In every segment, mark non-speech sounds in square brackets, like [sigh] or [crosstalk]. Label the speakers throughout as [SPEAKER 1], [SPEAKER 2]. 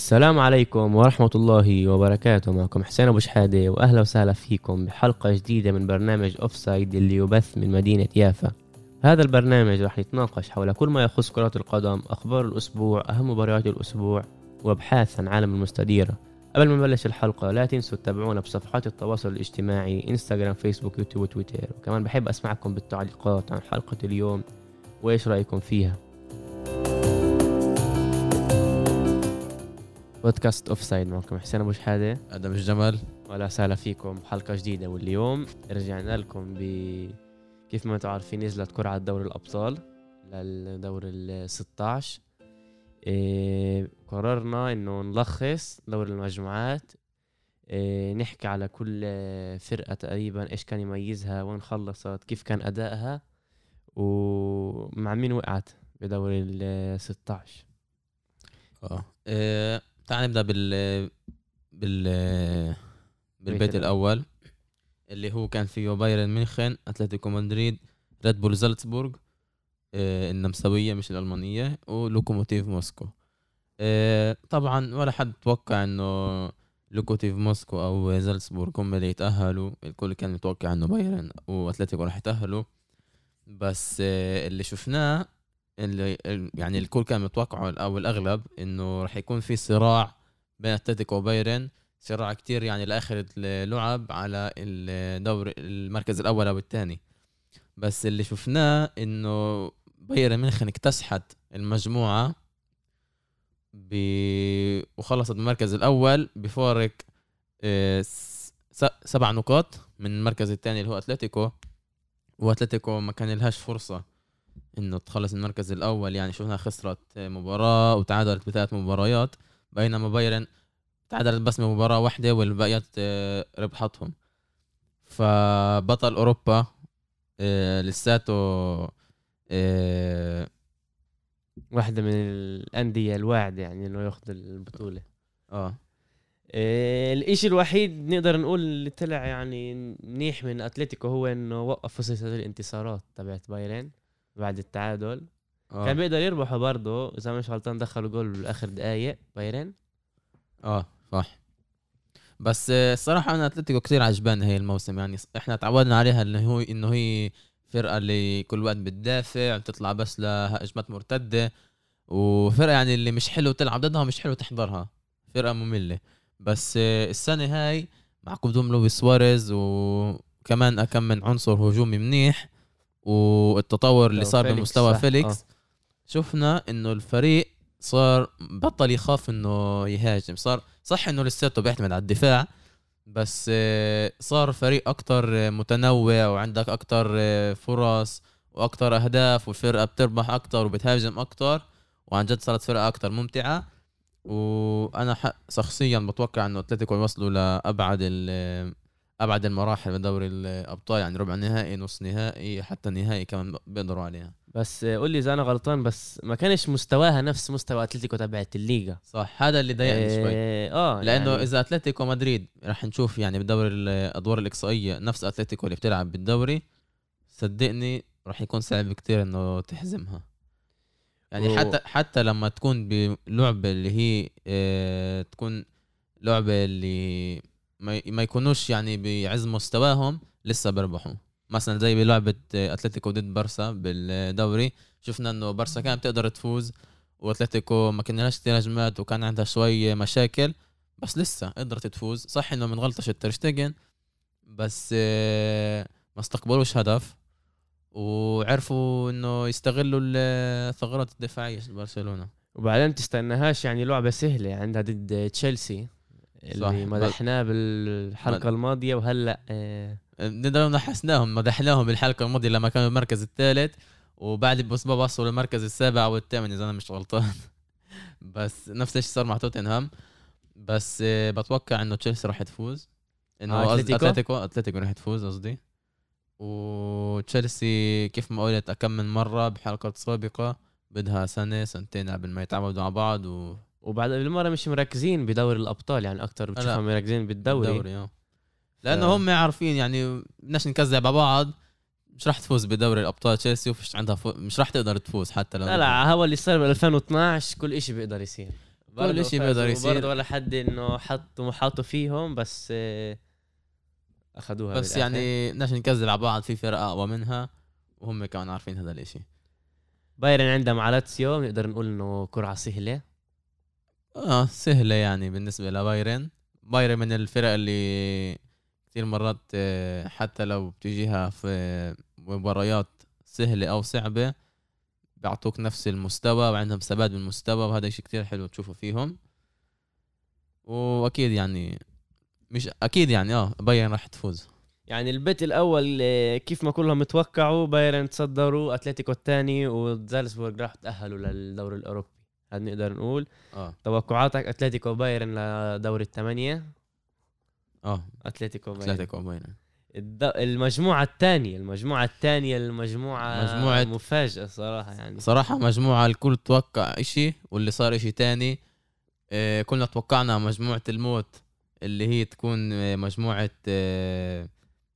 [SPEAKER 1] السلام عليكم ورحمة الله وبركاته. معكم حسين أبو شحادة وأهلا وسهلا فيكم بحلقة جديدة من برنامج Offside اللي يبث من مدينة يافا. هذا البرنامج راح يتناقش حول كل ما يخص كرة القدم أخبار الأسبوع أهم مباريات الأسبوع وأبحاث عن عالم المستديرة قبل ما نبلش الحلقة لا تنسوا تتابعونا بصفحات التواصل الاجتماعي انستغرام فيسبوك يوتيوب وتويتر وكمان بحب أسمعكم بالتعليقات عن حلقة اليوم وإيش رأيكم فيها. بودكاست أوف سايد معكم حسين أبو شحادة.
[SPEAKER 2] آدم الجمل.
[SPEAKER 1] ولا وسهلا فيكم بحلقه جديدة واليوم رجعنا لكم ب كيف ما أنتم عارفين نزلت قرعه دوري الأبطال للدور ال 16 إيه قررنا إنه نلخص دور المجموعات. إيه نحكي على كل فرقة تقريبا إيش كان يميزها وين خلصت كيف كان أدائها ومع مين وقعت بدور ال 16
[SPEAKER 2] آه. إيه تعال نبدأ بال بال بالبيت الأول. اللي هو كان فيه بايرن ميونخن أتلتيكو مدريد ريد بول زالتسبورغ آه النمساوية مش الألمانية ولوكوموتيف موسكو. آه طبعا ولا حد توقع إنه لوكوموتيف موسكو أو زالتسبورغ هم اللي يتأهلوا. الكل كان متوقع إنه بايرن وأتلتيكو راح يتأهلوا. بس آه اللي شفناه اللي يعني الكل كان متوقعه أو الأغلب إنه راح يكون في صراع بين أتلتيكو وبايرن صراع كتير يعني لآخر اللعب على الدور المركز الأول أو الثاني. بس اللي شفناه إنه بايرن ميونخ اكتسحت المجموعة ب... وخلصت بالمركز الأول بفارق آه، سبع نقاط من المركز الثاني اللي هو أتلتيكو. وأتلتيكو ما كان لهاش فرصة. إنه تخلص المركز الأول يعني شفنا خسرت مباراة وتعادلت بثلاث مباريات بينما بايرن تعادلت بس بمباراة واحدة والباقيات آه، ربحتهم. فبطل أوروبا آه، لساته
[SPEAKER 1] آه، واحدة من الأندية الواعدة يعني إنه ياخذ البطولة. آه. الإشي الوحيد نقدر نقول اللي طلع يعني منيح من أتلتيكو هو إنه وقف سلسلة الانتصارات تبعت بايرن. بعد التعادل. أوه. كان بيقدر يربحوا برضه إذا مش غلطان دخلوا جول بالاخر دقايق بايرن.
[SPEAKER 2] آه صح. بس الصراحة أنا أتلتيكو كثير عجباني هي الموسم يعني إحنا تعودنا عليها إنه هو إنه هي فرقة اللي كل وقت بتدافع بتطلع بس لهجمات مرتدة وفرقة يعني اللي مش حلو تلعب ضدها مش حلو تحضرها. فرقة مملة. بس السنة هاي مع قدوم لويس سواريز وكمان كم من عنصر هجومي منيح. والتطور اللي صار بمستوى فيليكس آه. شفنا إنه الفريق صار بطل يخاف إنه يهاجم. صار صح إنه لساته بيعتمد على الدفاع بس آه، صار فريق أكتر متنوع وعندك أكتر آه، فرص وأكتر أهداف والفرقة بتربح أكتر وبتهاجم أكتر وعن جد صارت فرقة أكتر ممتعة. وأنا شخصيا بتوقع إنه أتلتيكو يوصلوا لأبعد أبعد المراحل من دوري الأبطال يعني ربع نهائي نص نهائي حتى نهائي كمان بيقدروا عليها.
[SPEAKER 1] بس قول لي إذا أنا غلطان بس ما كانش مستواها نفس مستوى أتلتيكو تبعت الليغا.
[SPEAKER 2] صح هذا اللي ضايقني إيه شوي. آه لأنه يعني... إذا أتلتيكو مدريد رح نشوف يعني بالدوري الأدوار الإقصائية نفس أتلتيكو اللي بتلعب بالدوري صدقني رح يكون صعب كتير إنه تحزمها. يعني و... حتى حتى لما تكون بلعبة اللي هي آه تكون لعبة اللي ما يكونوش يعني بعز مستواهم لسه بيربحوا مثلا زي بلعبة أتلتيكو ضد برسا بالدوري شفنا إنه برسا كانت بتقدر تفوز وأتلتيكو ما كان لهاش كثير هجمات وكان عندها شوي مشاكل بس لسه قدرت تفوز. صح إنه من غلطة ترشتجن بس ما استقبلوش هدف وعرفوا إنه يستغلوا الثغرات الدفاعية برشلونه
[SPEAKER 1] وبعدين تستناهاش يعني لعبة سهلة عندها ضد تشيلسي. اللي مدحناه بالحلقة الماضية وهلأ
[SPEAKER 2] آه نحسناهم مدحناهم بالحلقة الماضية لما كانوا المركز الثالث وبعد باسبوع وصلوا للمركز السابع والثامن إذا أنا مش غلطان. [laughs] بس نفس الشيء صار مع توتنهام. بس آه بتوقع إنه تشيلسي راح تفوز. إنه آه أتلتيكو؟ أتلتيكو أتلتيكو راح تفوز قصدي. وتشيلسي كيف ما قلت كم من مرة بحلقات سابقة بدها سنة سنتين قبل ما يتعودوا على بعض و
[SPEAKER 1] وبعد بالمرة مش مركزين بدوري الأبطال يعني أكثر بتشوفهم مركزين بالدوري.
[SPEAKER 2] الدوري آه. لأنه ف... هم عارفين يعني بدناش نكذب على بعض مش راح تفوز بدوري الأبطال. تشيلسي وفيش عندها فو... مش راح تقدر تفوز حتى
[SPEAKER 1] لو لا لا هو اللي صار ب 2012 كل شيء بيقدر يصير.
[SPEAKER 2] كل شيء بيقدر يصير.
[SPEAKER 1] برضه ولا حد إنه حط طموحاته فيهم بس آه، أخذوها
[SPEAKER 2] بس. يعني بدناش نكذب على بعض في فرق أقوى منها وهم كانوا عارفين هذا الإشي.
[SPEAKER 1] بايرن عندها مع لاتسيو نقدر نقول إنه قرعه سهلة.
[SPEAKER 2] آه سهلة يعني بالنسبة لبايرن. بايرن من الفرق اللي كثير مرات آه، حتى لو بتجيها في مباريات سهلة أو صعبة بيعطوك نفس المستوى وعندهم ثبات بالمستوى وهذا شيء كتير حلو تشوفه فيهم. وأكيد يعني مش أكيد يعني آه بايرن راح تفوز.
[SPEAKER 1] يعني البيت الأول آه، كيف ما كلهم متوقعوا بايرن تصدروا أتلتيكو الثاني وزالزبورغ راح تأهلوا للدوري الأوروبي. هذا نقدر نقول؟
[SPEAKER 2] آه.
[SPEAKER 1] توقعاتك أتلتيكو بايرن لدوري الثمانيه
[SPEAKER 2] آه.
[SPEAKER 1] أتلتيكو بايرن.
[SPEAKER 2] أتلتيكو بايرن.
[SPEAKER 1] الد... المجموعة الثانية المجموعة الثانية المجموعة
[SPEAKER 2] مجموعة-
[SPEAKER 1] مفاجأة صراحة يعني.
[SPEAKER 2] صراحة مجموعة الكل توقع إشي واللي صار إشي تاني آه، كلنا توقعنا مجموعة الموت اللي هي تكون آه، مجموعة آه،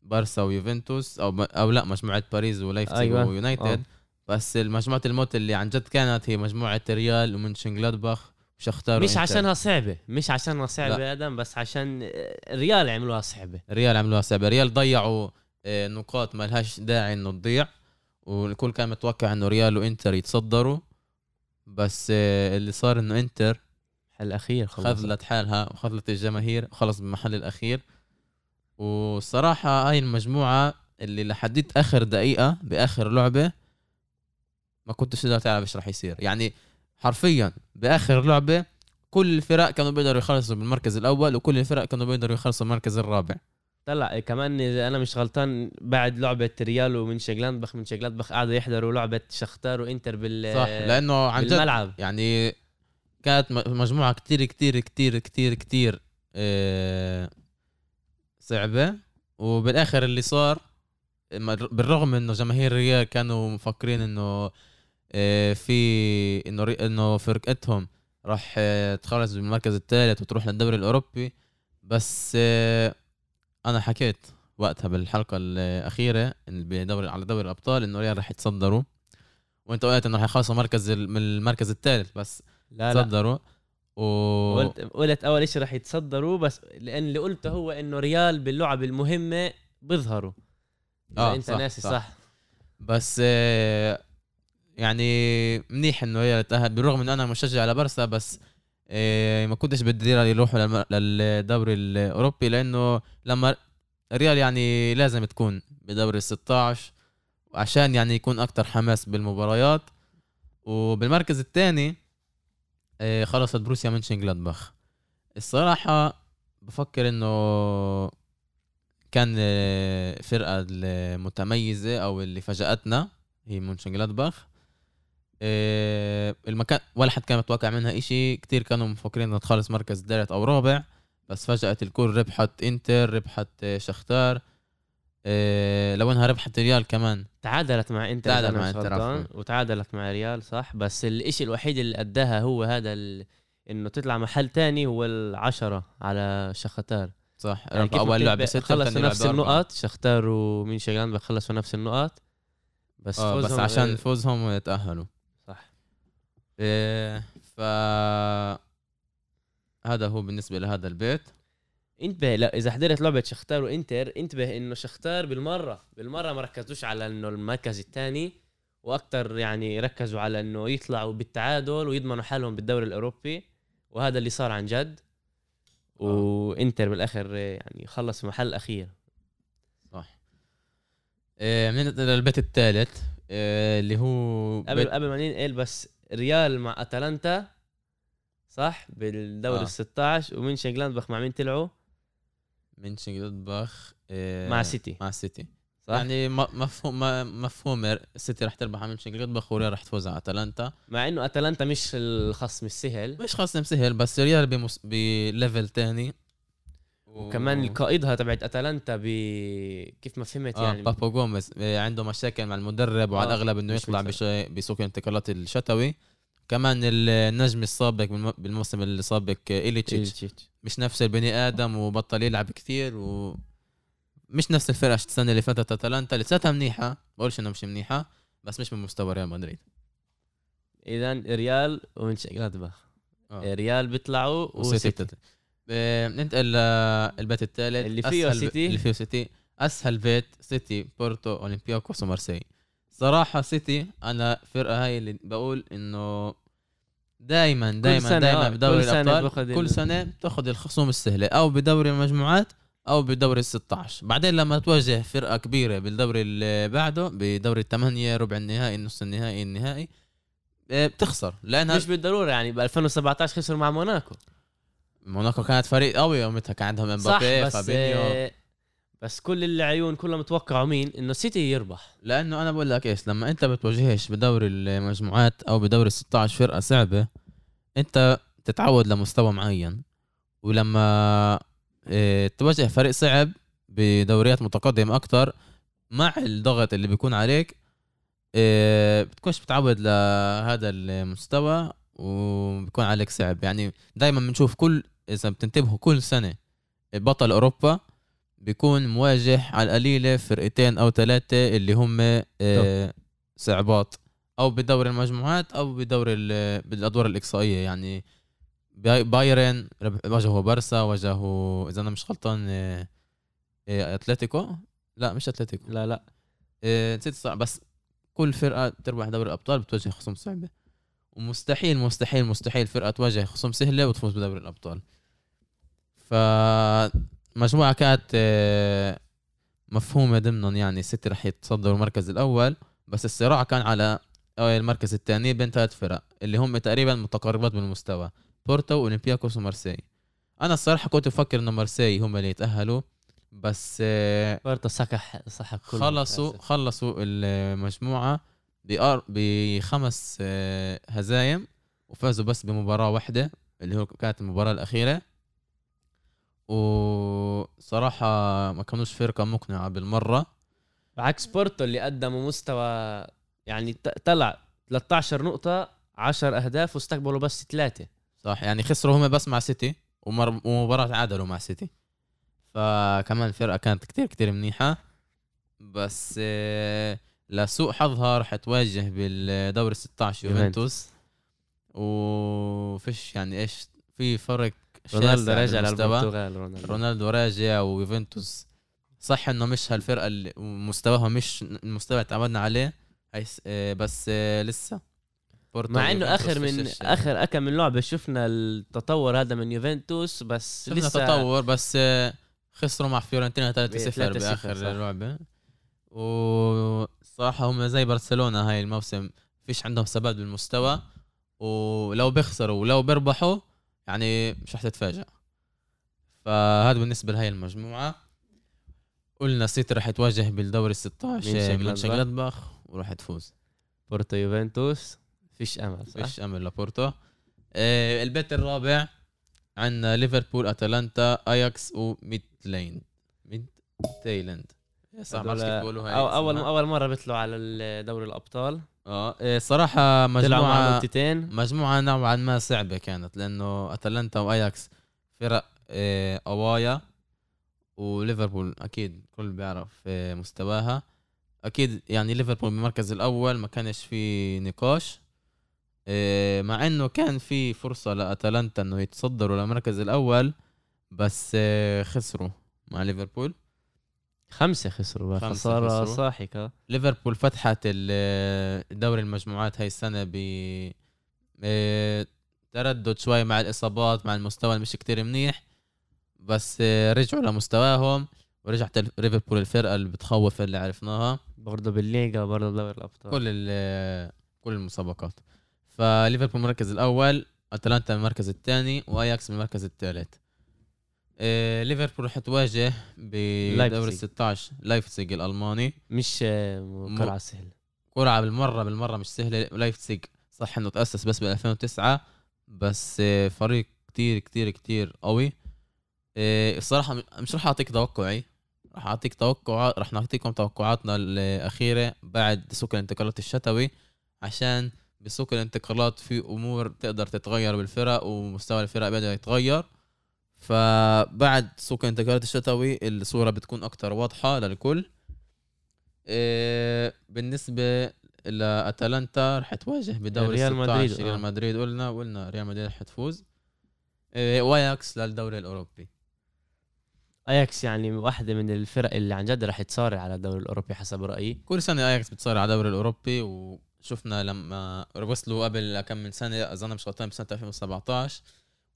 [SPEAKER 2] بارسا ويوفنتوس أو أو لا مجموعة باريس وليفتسيج
[SPEAKER 1] أيوة.
[SPEAKER 2] ويونايتد.
[SPEAKER 1] آه.
[SPEAKER 2] بس مجموعة الموت اللي عن جد كانت هي مجموعة ريال ومنشنجلادباخ وشختار
[SPEAKER 1] مش. عشانها صعبة مش عشانها صعبة أدم بس عشان الريال عملوها صعبة.
[SPEAKER 2] ريال عملوها صعبة. ريال ضيعوا آه، نقاط ما لهاش داعي إنه تضيع والكل كان متوقع إنه ريال وإنتر يتصدروا بس آه، اللي صار إنه إنتر
[SPEAKER 1] الاخير خلص
[SPEAKER 2] خذلت حالها وخذلت الجماهير وخلص بالمحل الأخير. والصراحة هاي المجموعة اللي لحديت آخر دقيقة بآخر لعبة ما كنتش تقدر تعرف إيش راح يصير. يعني حرفيا بآخر لعبة كل الفرق كانوا بيقدروا يخلصوا بالمركز الأول وكل الفرق كانوا بيقدروا يخلصوا المركز الرابع.
[SPEAKER 1] طلع كمان إذا أنا مش غلطان بعد لعبة ريال ومن شجلاندبخ من شجلاندبخ قعدوا يحضروا لعبة شختار وإنتر بال
[SPEAKER 2] صح لأنه عن جد
[SPEAKER 1] بالملعب.
[SPEAKER 2] يعني كانت م- مجموعة كتير كتير كتير كتير كتير آه، صعبة. وبالآخر اللي صار بالرغم إنه جماهير الريال كانوا مفكرين إنه في إنه إنه فرقتهم راح آه، تخلص بالمركز الثالث وتروح للدوري الأوروبي. بس آه، أنا حكيت وقتها بالحلقة الأخيرة إن بدوري على دوري الأبطال إنه ريال راح يتصدروا. وأنت قلت إنه راح يخلصوا مركز من المركز الثالث بس
[SPEAKER 1] لا لا.
[SPEAKER 2] تصدروا. و
[SPEAKER 1] قلت قلت أول شيء رح يتصدروا بس لأن اللي قلته هو إنه ريال باللعب المهمة بيظهروا. إذا
[SPEAKER 2] آه،
[SPEAKER 1] أنت
[SPEAKER 2] صح،
[SPEAKER 1] ناسي
[SPEAKER 2] صح.
[SPEAKER 1] صح,
[SPEAKER 2] بس آه، يعني منيح إنه ريال تأهل بالرغم إنه أنا مشجع لبرسا بس آه، ما كنتش بدي ريال يروحوا للدوري الأوروبي لأنه لما ريال يعني لازم تكون بدوري ال 16 عشان يعني يكون أكتر حماس بالمباريات. وبالمركز الثاني خلصت بروسيا منشن جلادباخ الصراحة بفكر إنه كان آه، فرقة المتميزة أو اللي فاجأتنا هي منشن جلادباخ المكان ولا حد كان متوقع منها إشي. كتير كانوا مفكرين إنها تخلص مركز ثالث أو رابع بس فجأة الكل ربحت إنتر ربحت آه، شختار. آه، لو إنها ربحت ريال كمان.
[SPEAKER 1] تعادلت مع إنتر
[SPEAKER 2] تعادل
[SPEAKER 1] إذا أنا
[SPEAKER 2] مع عفواً.
[SPEAKER 1] وتعادلت مع ريال صح؟ بس الإشي الوحيد اللي أداها هو هذا ال... إنه تطلع محل تاني هو العشرة على شختار.
[SPEAKER 2] صح.
[SPEAKER 1] يعني
[SPEAKER 2] أول
[SPEAKER 1] ب-
[SPEAKER 2] ستة
[SPEAKER 1] خلصوا
[SPEAKER 2] وتاني
[SPEAKER 1] نفس. النقط شختار ومين شجلان خلصوا نفس النقط بس
[SPEAKER 2] آه بس
[SPEAKER 1] فوزهم-
[SPEAKER 2] عشان فوزهم تأهلوا
[SPEAKER 1] صح
[SPEAKER 2] إيه ف هذا هو بالنسبة لهذا البيت.
[SPEAKER 1] انتبه لا إذا حضرت لعبة شختار وإنتر انتبه إنه شختار بالمرة. بالمرة ما ركزوش على إنه المركز الثاني وأكثر يعني ركزوا على إنه يطلعوا بالتعادل ويضمنوا حالهم بالدوري الأوروبي وهذا اللي صار عن جد. وإنتر بالآخر يعني خلص محل اخير
[SPEAKER 2] صح. إيه بننتقل للبيت الثالث إيه اللي هو
[SPEAKER 1] قبل. قبل ما ننقل بس ريال مع أتلانتا صح؟ بالدوري
[SPEAKER 2] آه.
[SPEAKER 1] ال 16 ومن شجلاندبخ مع مين طلعوا؟
[SPEAKER 2] من شنجلدباخ إيه
[SPEAKER 1] مع سيتي.
[SPEAKER 2] مع سيتي.
[SPEAKER 1] صح؟
[SPEAKER 2] يعني مفهوم مفهوم. السيتي رح تربح من مونشنجلادباخ وريال رح تفوز على أتلانتا.
[SPEAKER 1] مع إنه أتلانتا مش الخصم السهل
[SPEAKER 2] مش خصم سهل بس ريال بمس... ب level تاني.
[SPEAKER 1] وكمان القائدها تبعت أتلانتا ب كيف ما فهمت
[SPEAKER 2] آه
[SPEAKER 1] يعني.
[SPEAKER 2] بابو جوميز آه، عنده مشاكل مع المدرب وعلى
[SPEAKER 1] آه،
[SPEAKER 2] الأغلب
[SPEAKER 1] إنه
[SPEAKER 2] يطلع. بسوق الانتقالات الشتوي. كمان النجم السابق بالم- بالموسم السابق آه،
[SPEAKER 1] إيلتشيتش.
[SPEAKER 2] مش نفس البني آدم وبطل يلعب كثير و مش نفس الفرقه السنة اللي فاتت أتلانتا. لساتها منيحة. بقولش إنها مش منيحة بس مش بمستوى ريال مدريد.
[SPEAKER 1] اذا ريال ومونشنجلادباخ
[SPEAKER 2] آه.
[SPEAKER 1] ريال بيطلعوا
[SPEAKER 2] وسيتي آه، ننتقل للبيت الثالث
[SPEAKER 1] اللي فيه سيتي.
[SPEAKER 2] اللي فيه سيتي. أسهل بيت سيتي بورتو اولمبياكوس ومارسي صراحة سيتي أنا فرقة هاي اللي بقول إنه دائما دائما دائما
[SPEAKER 1] آه،
[SPEAKER 2] بدوري
[SPEAKER 1] كل سنة الأبطال
[SPEAKER 2] كل سنة بتاخذ الخصوم السهلة أو بدوري المجموعات أو بدوري ال 16 بعدين لما تواجه فرقة كبيرة بالدوري اللي بعده بدوري الثمانية ربع النهائي نص النهائي النهائي آه، بتخسر. لأنها
[SPEAKER 1] مش بالضرورة يعني ب 2017 خسروا مع موناكو.
[SPEAKER 2] موناكو كانت فريق قوي يومتها كان عندهم امبابي فابينيو.
[SPEAKER 1] آه، بس كل العيون كلهم متوقعوا مين؟ إنه سيتي يربح.
[SPEAKER 2] لأنه أنا بقول لك إيش لما أنت بتواجهش بدوري المجموعات أو بدوري ال 16 فرقة صعبة أنت تتعود لمستوى معين. ولما آه تواجه فريق صعب بدوريات متقدمة أكتر مع الضغط اللي بيكون عليك آه بتكونش بتعود لهذا المستوى وبيكون عليك صعب. يعني دائما بنشوف كل إذا بتنتبهوا كل سنة بطل أوروبا بيكون مواجه على القليلة فرقتين أو ثلاثة اللي هم آه، صعبات. أو بدوري المجموعات أو بدوري ال- بالأدوار الإقصائية. يعني باي- بايرن واجهوا بارسا واجهوا إذا أنا مش غلطان آه، آه، أتلتيكو؟ لا مش أتلتيكو.
[SPEAKER 1] لا لا.
[SPEAKER 2] نسيت بس كل فرقة تربح دوري الأبطال بتواجه خصوم صعبه ومستحيل مستحيل مستحيل فرقة تواجه خصوم سهلة وتفوز بدوري الأبطال. فمجموعة كانت آه، مفهومة ضمنهم يعني السيتي رح يتصدروا المركز الأول بس الصراع كان على آه، المركز الثاني بين ثلاث فرق اللي هم تقريبا متقاربات بالمستوى بورتو واولمبياكوس ومارسي أنا الصراحة كنت أفكر إنه مارسي هم اللي يتأهلوا بس آه،
[SPEAKER 1] بورتو سكح صح كل
[SPEAKER 2] خلصوا خلصوا المجموعة بأر... بخمس هزايم وفازوا بس بمباراة واحدة اللي هو كانت المباراة الأخيرة. وصراحة ما كانوش فرقة مقنعة بالمرة.
[SPEAKER 1] عكس بورتو اللي قدموا مستوى يعني طلع 13 نقطة 10 أهداف واستقبلوا بس ثلاثة
[SPEAKER 2] صح يعني خسروا هم بس مع سيتي ومر... ومباراة تعادلوا مع سيتي. فكمان الفرقه كانت كتير كتير منيحة. بس آه، لسوء حظها رح تواجه بالدوري 16 يوفنتوس. وفيش يعني إيش في فرق
[SPEAKER 1] رونالدو
[SPEAKER 2] بالمستوى.
[SPEAKER 1] للبرتغال رونالدو.
[SPEAKER 2] رونالدو راجع ويوفنتوس صح إنه مش هالفرقة اللي مستواها مش المستوى اللي تعودنا عليه آه، بس آه، لسه. بورتو
[SPEAKER 1] مع
[SPEAKER 2] إنه
[SPEAKER 1] آخر من آخر اكم من لعبة شفنا التطور هذا من يوفنتوس بس
[SPEAKER 2] شفنا
[SPEAKER 1] لسه
[SPEAKER 2] تطور بس آه، خسروا مع فيورنتينا 3-0
[SPEAKER 1] 3-0 بآخر.
[SPEAKER 2] لعبة. وصراحة هم زي برشلونة هاي الموسم فيش عندهم ثبات بالمستوى. ولو بيخسروا ولو بيربحوا يعني مش رح تتفاجئ. فهذا بالنسبة لهي المجموعة قلنا سيتي رح يتواجه بالدوري 16 مونشن مونشنجلادباخ وراح تفوز.
[SPEAKER 1] بورتو يوفنتوس فيش أمل صح؟
[SPEAKER 2] فيش أمل لبورتو. آه البيت الرابع عندنا ليفربول أتلانتا أياكس وميتلين ميدتيلاند صح. ما
[SPEAKER 1] أو اول. أول مرة بيطلعوا على دوري الأبطال.
[SPEAKER 2] آه إيه، صراحة
[SPEAKER 1] طلعوا مع
[SPEAKER 2] مجموعه مجموعة نوعا ما صعبة كانت لأنه أتلانتا وأياكس فرق قوايا وليفربول أكيد كل بيعرف مستواها. أكيد يعني ليفربول بالمركز الأول ما كانش في نقاش مع إنه كان في فرصة لأتلانتا إنه يتصدروا للمركز الأول بس خسروا مع ليفربول.
[SPEAKER 1] خمسة خسروا
[SPEAKER 2] خمسة
[SPEAKER 1] خسارة
[SPEAKER 2] خسروا.
[SPEAKER 1] ساحقه
[SPEAKER 2] ليفربول فتحت دوري المجموعات هاي السنة ب آه، تردد شوي مع الإصابات مع المستوى اللي مش كتير منيح بس آه، رجعوا لمستواهم ورجعت ليفربول الفرقة اللي بتخوف اللي عرفناها.
[SPEAKER 1] برضه بالليغا برضه دوري الأبطال.
[SPEAKER 2] كل ال- كل المسابقات. فليفربول المركز الأول أتلانتا المركز الثاني وأياكس المركز الثالث. آه، ليفربول رح تواجه بدوري
[SPEAKER 1] لايبزيج.
[SPEAKER 2] 16 لايفزيج الألماني.
[SPEAKER 1] مش آه، قرعه سهلة.
[SPEAKER 2] قرعه بالمرة بالمرة مش سهلة. لايبزيج صح إنه تأسس بس ب 2009 بس آه، فريق كتير كتير كتير قوي. آه، الصراحة مش رح أعطيك توقعي. رح أعطيك توقعات رح نعطيكم توقعاتنا الأخيرة بعد سوق الانتقالات الشتوي عشان بسوق الانتقالات في أمور تقدر تتغير بالفرق ومستوى الفرق بدأ يتغير. فبعد سوق الانتقالات الشتوي الصورة بتكون أكتر واضحة للكل. إيه، بالنسبة لأتلانتا رح تواجه بدوري
[SPEAKER 1] ريال مدريد،
[SPEAKER 2] 16
[SPEAKER 1] آه.
[SPEAKER 2] ريال مدريد. قلنا قلنا ريال مدريد رح تفوز. إيه، وأياكس للدوري الأوروبي.
[SPEAKER 1] أياكس يعني واحدة من الفرق اللي عن جد رح تصارع على الدوري الأوروبي حسب رأيي.
[SPEAKER 2] كل سنة أياكس بتصارع على الدوري الأوروبي وشفنا لما وصلوا قبل كم من سنة اظن مش غلطان بسنة 2017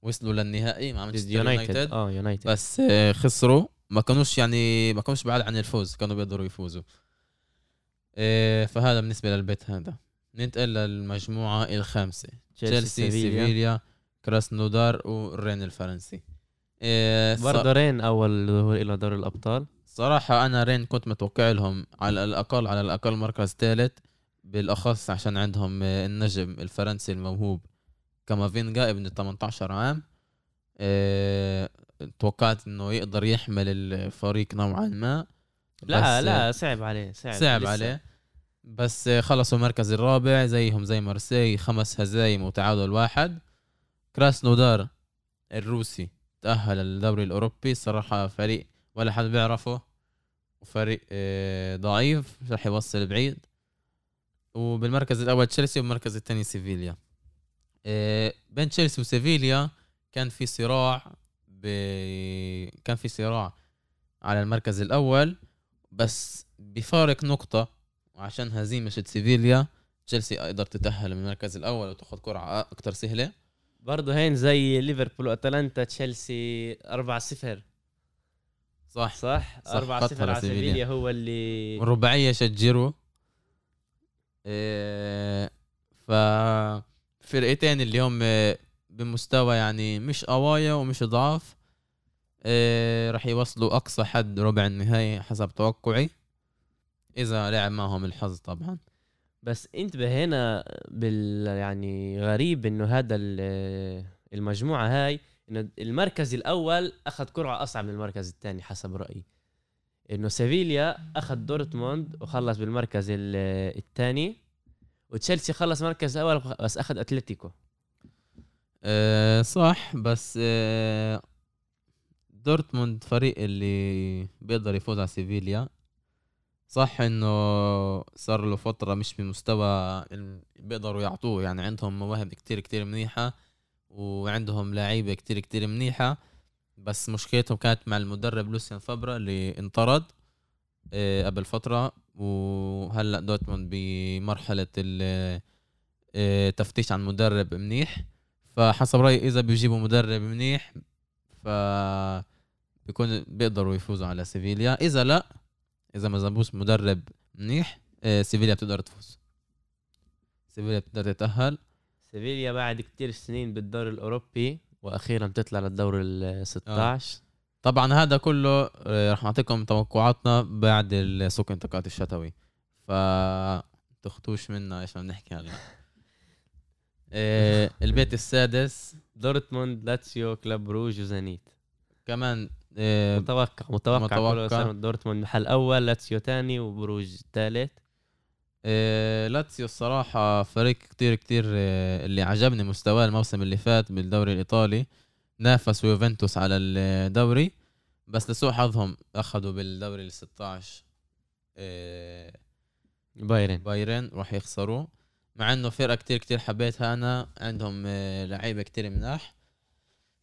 [SPEAKER 2] وصلوا للنهائي مع مانشستر
[SPEAKER 1] يونايتد
[SPEAKER 2] يونايتد
[SPEAKER 1] آه يونايتد
[SPEAKER 2] بس خسروا. ما كانوش يعني ما كانوش بعاد عن الفوز. كانوا بيقدروا يفوزوا. آه، فهذا بالنسبة للبيت هذا. ننتقل للمجموعة الخامسة. تشيلسي سيفيليا كراسنودار والرين الفرنسي. آه،
[SPEAKER 1] برضه رين أول ظهور إلى دوري الأبطال.
[SPEAKER 2] صراحة أنا رين كنت متوقع لهم على الأقل على الأقل مركز ثالث بالأخص عشان عندهم آه، النجم الفرنسي الموهوب. كامافينجا ابن 18 عام. آه، توقعت إنه يقدر يحمل الفريق نوعا ما.
[SPEAKER 1] لا لا صعب عليه صعب
[SPEAKER 2] صعب
[SPEAKER 1] لسه.
[SPEAKER 2] عليه. بس خلصوا المركز الرابع زيهم زي مارسي خمس هزايم وتعادل واحد. كراسنودار الروسي تأهل للدوري الأوروبي. صراحة فريق ولا حد بيعرفه وفريق آه، ضعيف رح يوصل بعيد. وبالمركز الأول تشيلسي والمركز الثاني سيفيليا. بين تشيلسي وسيفيليا كان في صراع ب... كان في صراع على المركز الأول بس بفارق نقطة وعشان هزيمة سيفيليا تشيلسي قدرت تتأهل من المركز الأول وتأخذ قرعة أكتر سهلة.
[SPEAKER 1] برضه هين زي ليفربول وأتلانتا تشيلسي 4 0
[SPEAKER 2] صح.
[SPEAKER 1] صح؟
[SPEAKER 2] صح،
[SPEAKER 1] 4
[SPEAKER 2] خطها
[SPEAKER 1] 0 على. سيفيليا هو اللي
[SPEAKER 2] والرباعية شجروا إيه ففرقتين اللي هم بمستوى يعني مش قوايا ومش ضعاف. إيه رح يوصلوا أقصى حد ربع النهائي حسب توقعي. إذا لعب معهم الحظ طبعا.
[SPEAKER 1] بس انتبه هنا بال يعني غريب إنه هذا ال- المجموعة هاي إنه المركز الأول أخذ قرعه أصعب من المركز الثاني حسب رأيي. إنه سيفيليا أخذ دورتموند وخلص بالمركز الثاني. وتشيلسي خلص مركز أول بس أخذ أتلتيكو.
[SPEAKER 2] إيه صح بس إيه دورتموند فريق اللي بيقدر يفوز على سيفيليا. صح إنه صار له فترة مش بمستوى بيقدروا يعطوه يعني عندهم مواهب كتير كتير منيحة وعندهم لعيبة كتير كتير منيحة. بس مشكلتهم كانت مع المدرب لوسيان فافر اللي انطرد آه، قبل فترة. وهلأ دورتموند بمرحلة ال- آه، تفتيش عن مدرب منيح. فحسب رأيي إذا بيجيبوا مدرب منيح ف بيكون بيقدروا يفوزوا على سيفيليا. إذا لأ إذا ما جابوش مدرب منيح آه، سيفيليا بتقدر تفوز. سيفيليا بتقدر تتأهل.
[SPEAKER 1] سيفيليا بعد كتير سنين بالدوري الأوروبي وأخيرا تطلع للدور ال 16
[SPEAKER 2] طبعا هذا كله آه، رح نعطيكم توقعاتنا بعد سوق الانتقالات الشتوي. ف تخطوش منا إيش بدنا نحكي هلا. [laughs] آه، البيت السادس.
[SPEAKER 1] دورتموند لاتسيو كلوب بروج وزينيت
[SPEAKER 2] كمان آه،
[SPEAKER 1] متوقع متوقع,
[SPEAKER 2] متوقع.
[SPEAKER 1] دورتموند. محل أول لاتسيو ثاني وبروج ثالث
[SPEAKER 2] لاتسيو الصراحة فريق كتير كتير اللي عجبني مستواه الموسم اللي فات بالدوري الإيطالي. نافسوا يوفنتوس على الدوري بس لسوء حظهم أخذوا بالدوري ال 16 آه،
[SPEAKER 1] بايرن.
[SPEAKER 2] بايرن راح يخسروا. مع إنه فرقة كتير كتير حبيتها أنا عندهم آه، لعيبة كتير مناح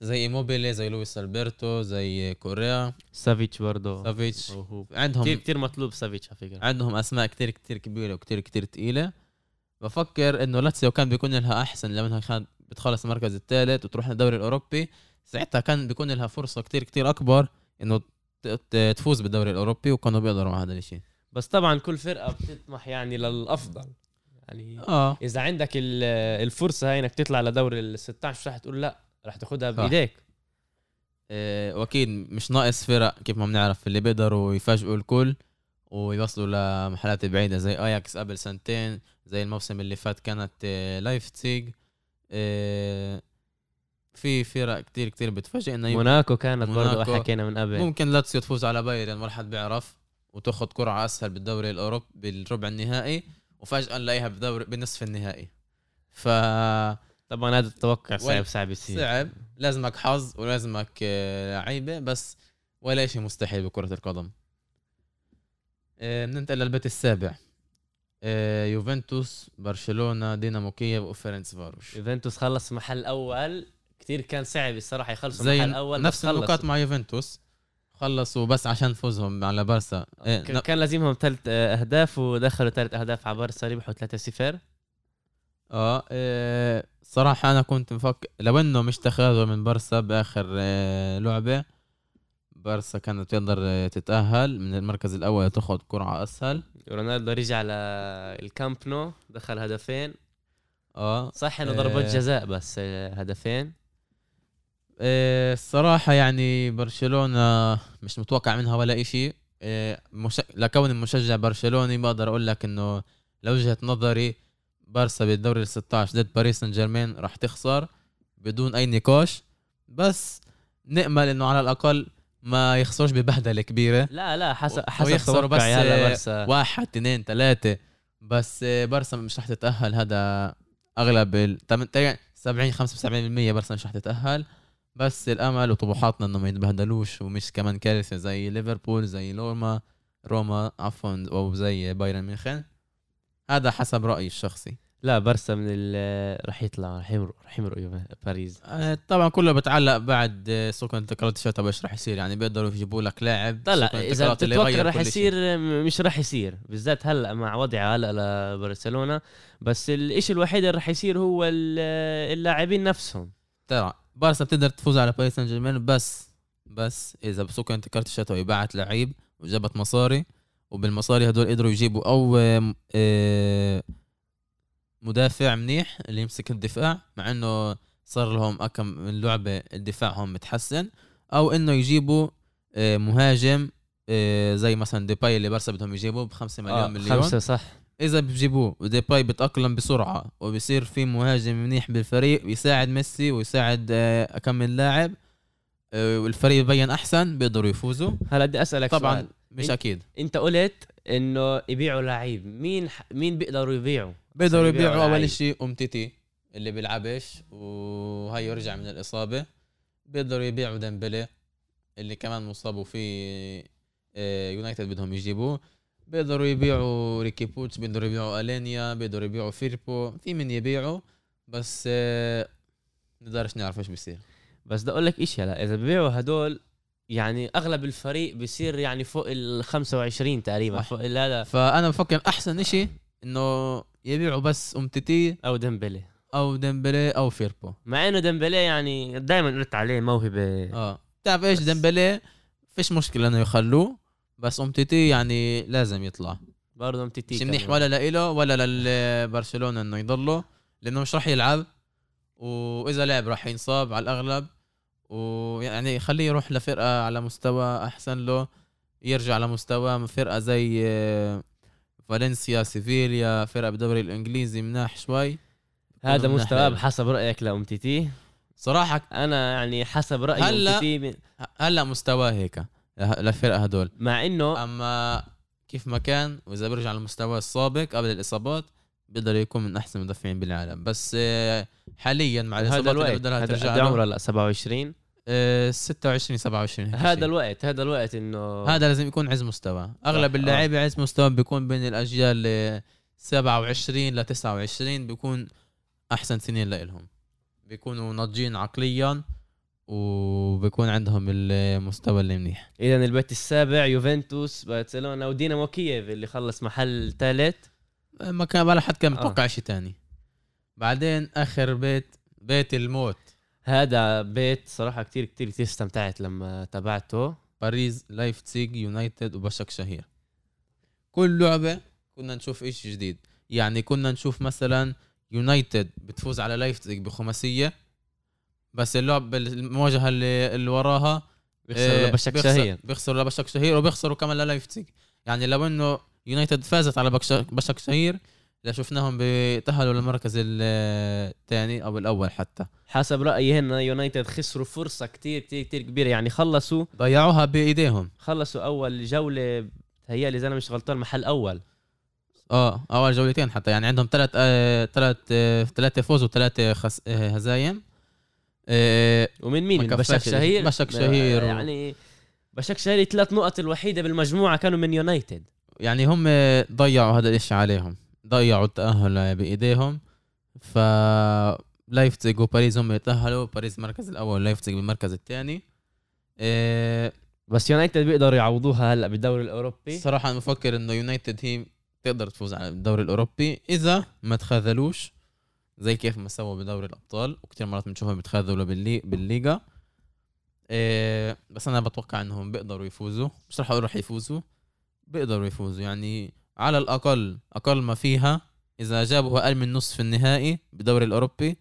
[SPEAKER 2] زي إيموبيلي زي لويس ألبرتو زي كوريا.
[SPEAKER 1] سافيتش برضه
[SPEAKER 2] سافيتش. عندهم
[SPEAKER 1] كتير كتير مطلوب سافيتش على فكرة.
[SPEAKER 2] عندهم أسماء كتير كتير كبيرة وكتير كتير تقيلة. بفكر إنه لاتسيو كان بيكون لها أحسن لما كانت بتخلص المركز الثالث وتروح للدوري الأوروبي. ساعتها كان بيكون لها فرصة كتير كتير أكبر إنه تفوز بالدوري الأوروبي وكانوا بيقدروا على هذا الشيء
[SPEAKER 1] بس طبعا كل فرقة بتطمح يعني للأفضل. يعني
[SPEAKER 2] آه.
[SPEAKER 1] إذا عندك ال- الفرصة هاي انك تطلع لدوري ال 16 مش رح تقول لا رح تاخدها. بإيديك.
[SPEAKER 2] آه، وأكيد مش ناقص فرق كيف ما بنعرف اللي بيقدروا يفاجئوا الكل ويوصلوا لمحلات بعيدة زي اياكس قبل سنتين زي الموسم اللي فات كانت آه، لايفتسيج آه، في فرق كتير كتير بتفاجئنا يمكن-
[SPEAKER 1] موناكو كانت برضه. حكينا من قبل.
[SPEAKER 2] ممكن لاتسيو تفوز على بايرن ما حد بيعرف وتاخذ قرعة أسهل بالدوري الاوروبي بالربع النهائي وفجأة نلاقيها بدوري بنصف النهائي. ف
[SPEAKER 1] طبعا هذا التوقع صعب صعب يصير.
[SPEAKER 2] صعب. لازمك حظ ولازمك آه، لعيبة بس ولا شيء مستحيل بكرة القدم. آه، بننتقل للبيت السابع. آه، يوفنتوس برشلونة دينامو كييف وفيرنس فاروش
[SPEAKER 1] يوفنتوس خلص محل أول. كتير كان صعب الصراحة يخلصوا
[SPEAKER 2] زي
[SPEAKER 1] محل اول
[SPEAKER 2] نفس. النقاط مع يوفنتوس. خلصوا بس عشان فوزهم على بارسا. إيه، ن-
[SPEAKER 1] كان لازمهم ثلاث أهداف ودخلوا ثلاث أهداف على بارسا ربحوا 3-0
[SPEAKER 2] آه إيه، صراحة أنا كنت مفكر لو إنه مش تخاذوا من بارسا بآخر آه، لعبة بارسا كانت تقدر آه، تتأهل. من المركز الأول تاخذ قرعة أسهل.
[SPEAKER 1] رونالدو رجع للكامب نو دخل هدفين.
[SPEAKER 2] آه
[SPEAKER 1] صح إنه
[SPEAKER 2] آه.
[SPEAKER 1] ضربات جزاء بس آه، هدفين.
[SPEAKER 2] إيه، الصراحة يعني برشلونة مش متوقع منها ولا إشي. إيه، مش... لكوني مشجع برشلوني بقدر أقول لك إنه لوجهة نظري بارسا بالدوري ال 16 ضد باريس سان جيرمان راح تخسر بدون أي نقاش. بس نأمل إنه على الأقل ما يخسروش ببهدلة كبيرة.
[SPEAKER 1] لا لا حسب حسب
[SPEAKER 2] ويخسروا بس، آه،
[SPEAKER 1] بارسا.
[SPEAKER 2] واحد اثنين ثلاثة. بس آه، بارسا مش رح تتأهل. هذا أغلب ال 70 75% بارسا مش رح تتأهل. بس الأمل وطموحاتنا إنه ما يتبهدلوش ومش كمان كارثة زي ليفربول زي روما روما عفوا أو زي بايرن ميونخ هذا حسب رأيي الشخصي.
[SPEAKER 1] لا بارسا من ال رح يطلع رح يمرق رح يمرق باريس.
[SPEAKER 2] آه، طبعا كله بتعلق بعد آه، سوق انتقالات الشتاء إيش رح يصير؟ يعني بيقدروا يجيبوا لك لاعب
[SPEAKER 1] طلع
[SPEAKER 2] سوق إذا
[SPEAKER 1] بتتوقع رح. يصير مش رح يصير بالذات هلأ مع وضع هلأ لبرشلونة. بس الإشي الوحيد اللي رح يصير هو ال- اللاعبين نفسهم.
[SPEAKER 2] ترى بارسا بتقدر تفوز على باريس سان جيرمان بس بس إذا بسوق انتقالات الشتوي باعت لعيب وجابت مصاري وبالمصاري هدول قدروا يجيبوا أو آه، مدافع منيح اللي يمسك الدفاع مع إنه صار لهم أكم من لعبة دفاعهم متحسن أو إنه يجيبوا آه، مهاجم آه، زي مثلا ديباي اللي بارسا بدهم يجيبوه بخمسة مليون
[SPEAKER 1] آه
[SPEAKER 2] مليون.
[SPEAKER 1] خمسة صح.
[SPEAKER 2] إذا بجيبوه وديباي بتأقلم بسرعة وبصير في مهاجم منيح بالفريق ويساعد ميسي ويساعد آه، كم من لاعب آه، والفريق يبين أحسن بيقدروا يفوزوا.
[SPEAKER 1] هلا بدي أسألك
[SPEAKER 2] طبعا
[SPEAKER 1] سؤال.
[SPEAKER 2] مش أكيد.
[SPEAKER 1] أنت قلت إنه يبيعوا لعيب. مين ح... مين بيقدروا يبيعوا؟
[SPEAKER 2] بيقدروا
[SPEAKER 1] يبيعوا.
[SPEAKER 2] أول شيء امتيتي اللي بيلعبش وهي يرجع من الإصابة. بيقدروا يبيعوا ديمبلي اللي كمان مصاب وفي آه، يونايتد بدهم يجيبوه. بيقدروا يبيعوا ريكي بوتش بيقدروا يبيعوا الينيا بيقدروا يبيعوا فيربو في من يبيعوا بس آه، نقدرش نعرف إيش بيصير.
[SPEAKER 1] بس بدي أقول لك شيء هلا إذا ببيعوا هدول يعني أغلب الفريق بصير يعني فوق ال 25 تقريبا
[SPEAKER 2] صح.
[SPEAKER 1] فوق هذا.
[SPEAKER 2] فأنا بفكر أحسن إشي إنه يبيعوا بس امتيتي
[SPEAKER 1] أو ديمبلي.
[SPEAKER 2] أو ديمبلي أو فيربو.
[SPEAKER 1] مع إنه ديمبلي يعني دائما قلت عليه موهبة.
[SPEAKER 2] آه. بتعرف
[SPEAKER 1] إيش؟
[SPEAKER 2] ديمبلي فيش مشكلة إنه يخلوه. بس امتيتي يعني لازم يطلع.
[SPEAKER 1] برضه امتيتي
[SPEAKER 2] مش منيح ولا لإله ولا لبرشلونة إنه يضله لأنه مش راح يلعب. وإذا لعب راح ينصاب على الأغلب. ويعني خليه يروح لفرقة على مستوى أحسن له يرجع لمستوى فرقة زي آه، فالنسيا سيفيليا فرقة بالدوري الإنجليزي مناح شوي.
[SPEAKER 1] هذا مستواه. بحسب رأيك لامتيتي
[SPEAKER 2] صراحة
[SPEAKER 1] أنا يعني حسب رأيي
[SPEAKER 2] هلا-
[SPEAKER 1] امتيتي من-
[SPEAKER 2] هلا مستواه هيك. للفرقه هدول.
[SPEAKER 1] مع إنه
[SPEAKER 2] أما كيف ما كان وإذا بيرجع للمستوى السابق قبل الإصابات بيقدر يكون من أحسن المدافعين بالعالم. بس آه، حاليا مع
[SPEAKER 1] هذا
[SPEAKER 2] الإصابات اللي
[SPEAKER 1] الوقت. هذا
[SPEAKER 2] ترجع
[SPEAKER 1] قد عمره هلا 27
[SPEAKER 2] آه، 26 27 هيك
[SPEAKER 1] هذا. الوقت هذا الوقت إنه
[SPEAKER 2] هذا لازم يكون عز مستوى. أغلب
[SPEAKER 1] آه.
[SPEAKER 2] اللاعبين عز مستوى بيكون بين الأجيال آه، 27 ل 29 بيكون أحسن سنين لإلهم. بيكونوا ناضجين عقليا. وبيكون عندهم المستوى اللي منيح.
[SPEAKER 1] اذا البيت السابع يوفنتوس برشلونة ودينامو كييف اللي خلص محل ثالث؟
[SPEAKER 2] ما كان ولا حد كان
[SPEAKER 1] آه.
[SPEAKER 2] متوقع شيء تاني. بعدين آخر بيت بيت الموت.
[SPEAKER 1] هذا بيت صراحة كتير كتير كتير استمتعت لما تابعته.
[SPEAKER 2] باريس لايفتسيج يونايتد وبشك شهير كل لعبة كنا نشوف إشي جديد. يعني كنا نشوف مثلا يونايتد بتفوز على لايفتسيج بخماسية بس اللعب المواجهة اللي, اللي وراها
[SPEAKER 1] بيخسروا
[SPEAKER 2] آه،
[SPEAKER 1] لبشك شهير.
[SPEAKER 2] بيخسروا لبشك شهير وبيخسروا كمان للايفتسيج يعني لو إنه يونايتد فازت على بشك شهير لشفناهم بيتأهلوا للمركز الثاني أو الأول حتى.
[SPEAKER 1] حسب رأيي هنا يونايتد خسروا فرصة كتير كتير كتير كبيرة. يعني خلصوا
[SPEAKER 2] ضيعوها بإيديهم.
[SPEAKER 1] خلصوا أول جولة تهيألي إذا أنا مش غلطان محل أول.
[SPEAKER 2] آه أول جولتين حتى. يعني عندهم ثلاث ثلاث ثلاثة فوز وثلاثة خس... آه، هزايم. آه،
[SPEAKER 1] ومن مين؟ من بشك شهير؟
[SPEAKER 2] بشك شهير
[SPEAKER 1] يعني بشك شهير. ثلاث نقط الوحيدة بالمجموعة كانوا من يونايتد.
[SPEAKER 2] يعني هم ضيعوا هذا الإشي عليهم. ضيعوا التأهل بإيديهم. ف لايفتزيج وباريس هم يتاهلوا باريس المركز الأول لايفتزيج بالمركز الثاني. إيه
[SPEAKER 1] بس يونايتد بيقدروا يعوضوها هلأ بالدوري الأوروبي؟
[SPEAKER 2] صراحة أنا بفكر إنه يونايتد هي تقدر تفوز على الدوري الأوروبي إذا ما تخاذلوش. زي كيف ما سووا بدوري الأبطال وكثير مرات بنشوفهم بيتخاذلوا باللي بالليغا. إيه بس أنا بتوقع إنهم بيقدروا يفوزوا. مش رح أقول رح يفوزوا. بيقدروا يفوزوا. يعني على الأقل أقل ما فيها إذا جابوا أقل من نصف النهائي بالدوري الأوروبي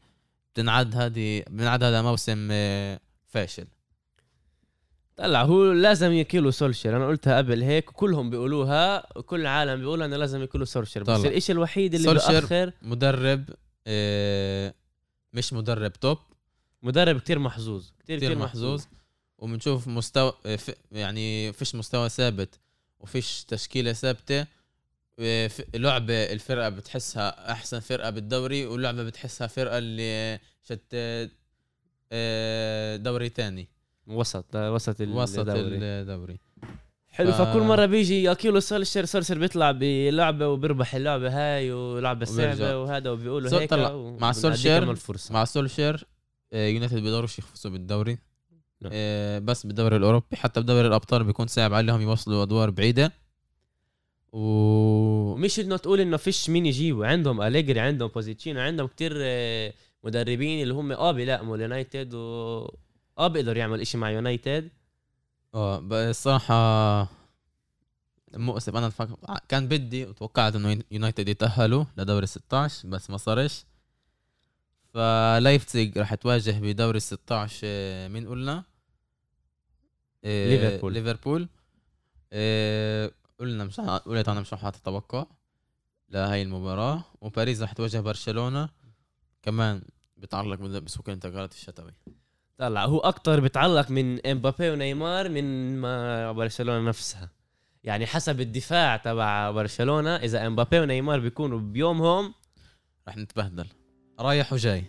[SPEAKER 2] بتنعد هذه بنعد هذا موسم آه، فاشل.
[SPEAKER 1] طلع هو لازم يكيلوا سولشر أنا قلتها قبل هيك وكلهم بيقولوها وكل العالم بيقول إنه لازم يكيلوا سولشر بس. الإشي الوحيد اللي بيأخر
[SPEAKER 2] مدرب مش مدرب توب.
[SPEAKER 1] مدرب كتير محظوظ. كتير
[SPEAKER 2] كثير
[SPEAKER 1] كتير
[SPEAKER 2] محظوظ. وبنشوف مستوى آه، يعني فيش مستوى ثابت وفيش تشكيلة ثابتة. آه، لعبه الفرقة بتحسها أحسن فرقة بالدوري واللعبه بتحسها فرقة اللي شت آه، دوري تاني.
[SPEAKER 1] وسط وسط
[SPEAKER 2] وسط
[SPEAKER 1] الدوري.
[SPEAKER 2] الدوري.
[SPEAKER 1] حلو
[SPEAKER 2] ف-
[SPEAKER 1] فكل مرة بيجي ياكيلو سولشر سولشر بيطلع بلعبة وبيربح اللعبة هاي
[SPEAKER 2] ولعبة.
[SPEAKER 1] صعبه وهذا وبيقولوا هيك
[SPEAKER 2] طلع.
[SPEAKER 1] و-
[SPEAKER 2] مع سولشر- مع سولشير آه، يونايتد بيقدروش يفوزوا بالدوري
[SPEAKER 1] لا.
[SPEAKER 2] آه، بس بالدوري الأوروبي حتى بدوري الأبطال بيكون صعب عليهم يوصلوا أدوار بعيدة و
[SPEAKER 1] ومش انه تقول إنه فيش مين يجيبوا عندهم أليجري عندهم بوتشيتينو عندهم كتير آه، مدربين اللي هم آه بيلائموا اليونايتد و آه بيقدر يعمل إشي مع يونايتد
[SPEAKER 2] آه بس الصراحة مؤسف. أنا الفك... كان بدي وتوقعت إنه يونايتد يتأهلوا لدوري 16 بس ما صارش. فلايفتزيج راح تواجه بدوري 16 آه، مين قلنا؟ آه،
[SPEAKER 1] ليفربول.
[SPEAKER 2] ليفربول. آه، قلنا مش قلت أنا مش راح أعطي توقع لهي المباراة. وباريس راح تواجه برشلونة. كمان بتعلق بسوق الانتقالات الشتوي.
[SPEAKER 1] طلع. هو أكتر بتعلق من إمبابي ونيمار من ما برشلونة نفسها. يعني حسب الدفاع تبع برشلونة إذا إمبابي ونيمار بيكونوا بيومهم
[SPEAKER 2] راح نتبهدل. رايح وجاي.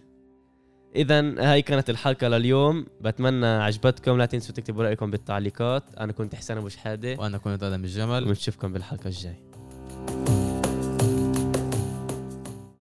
[SPEAKER 1] اذا هاي كانت الحلقة لليوم. بتمنى عجبتكم. لا تنسوا تكتبوا رأيكم بالتعليقات. أنا كنت حسين أبو شحادة.
[SPEAKER 2] وأنا كنت آدم الجمل.
[SPEAKER 1] ونشوفكم بالحلقة الجاي.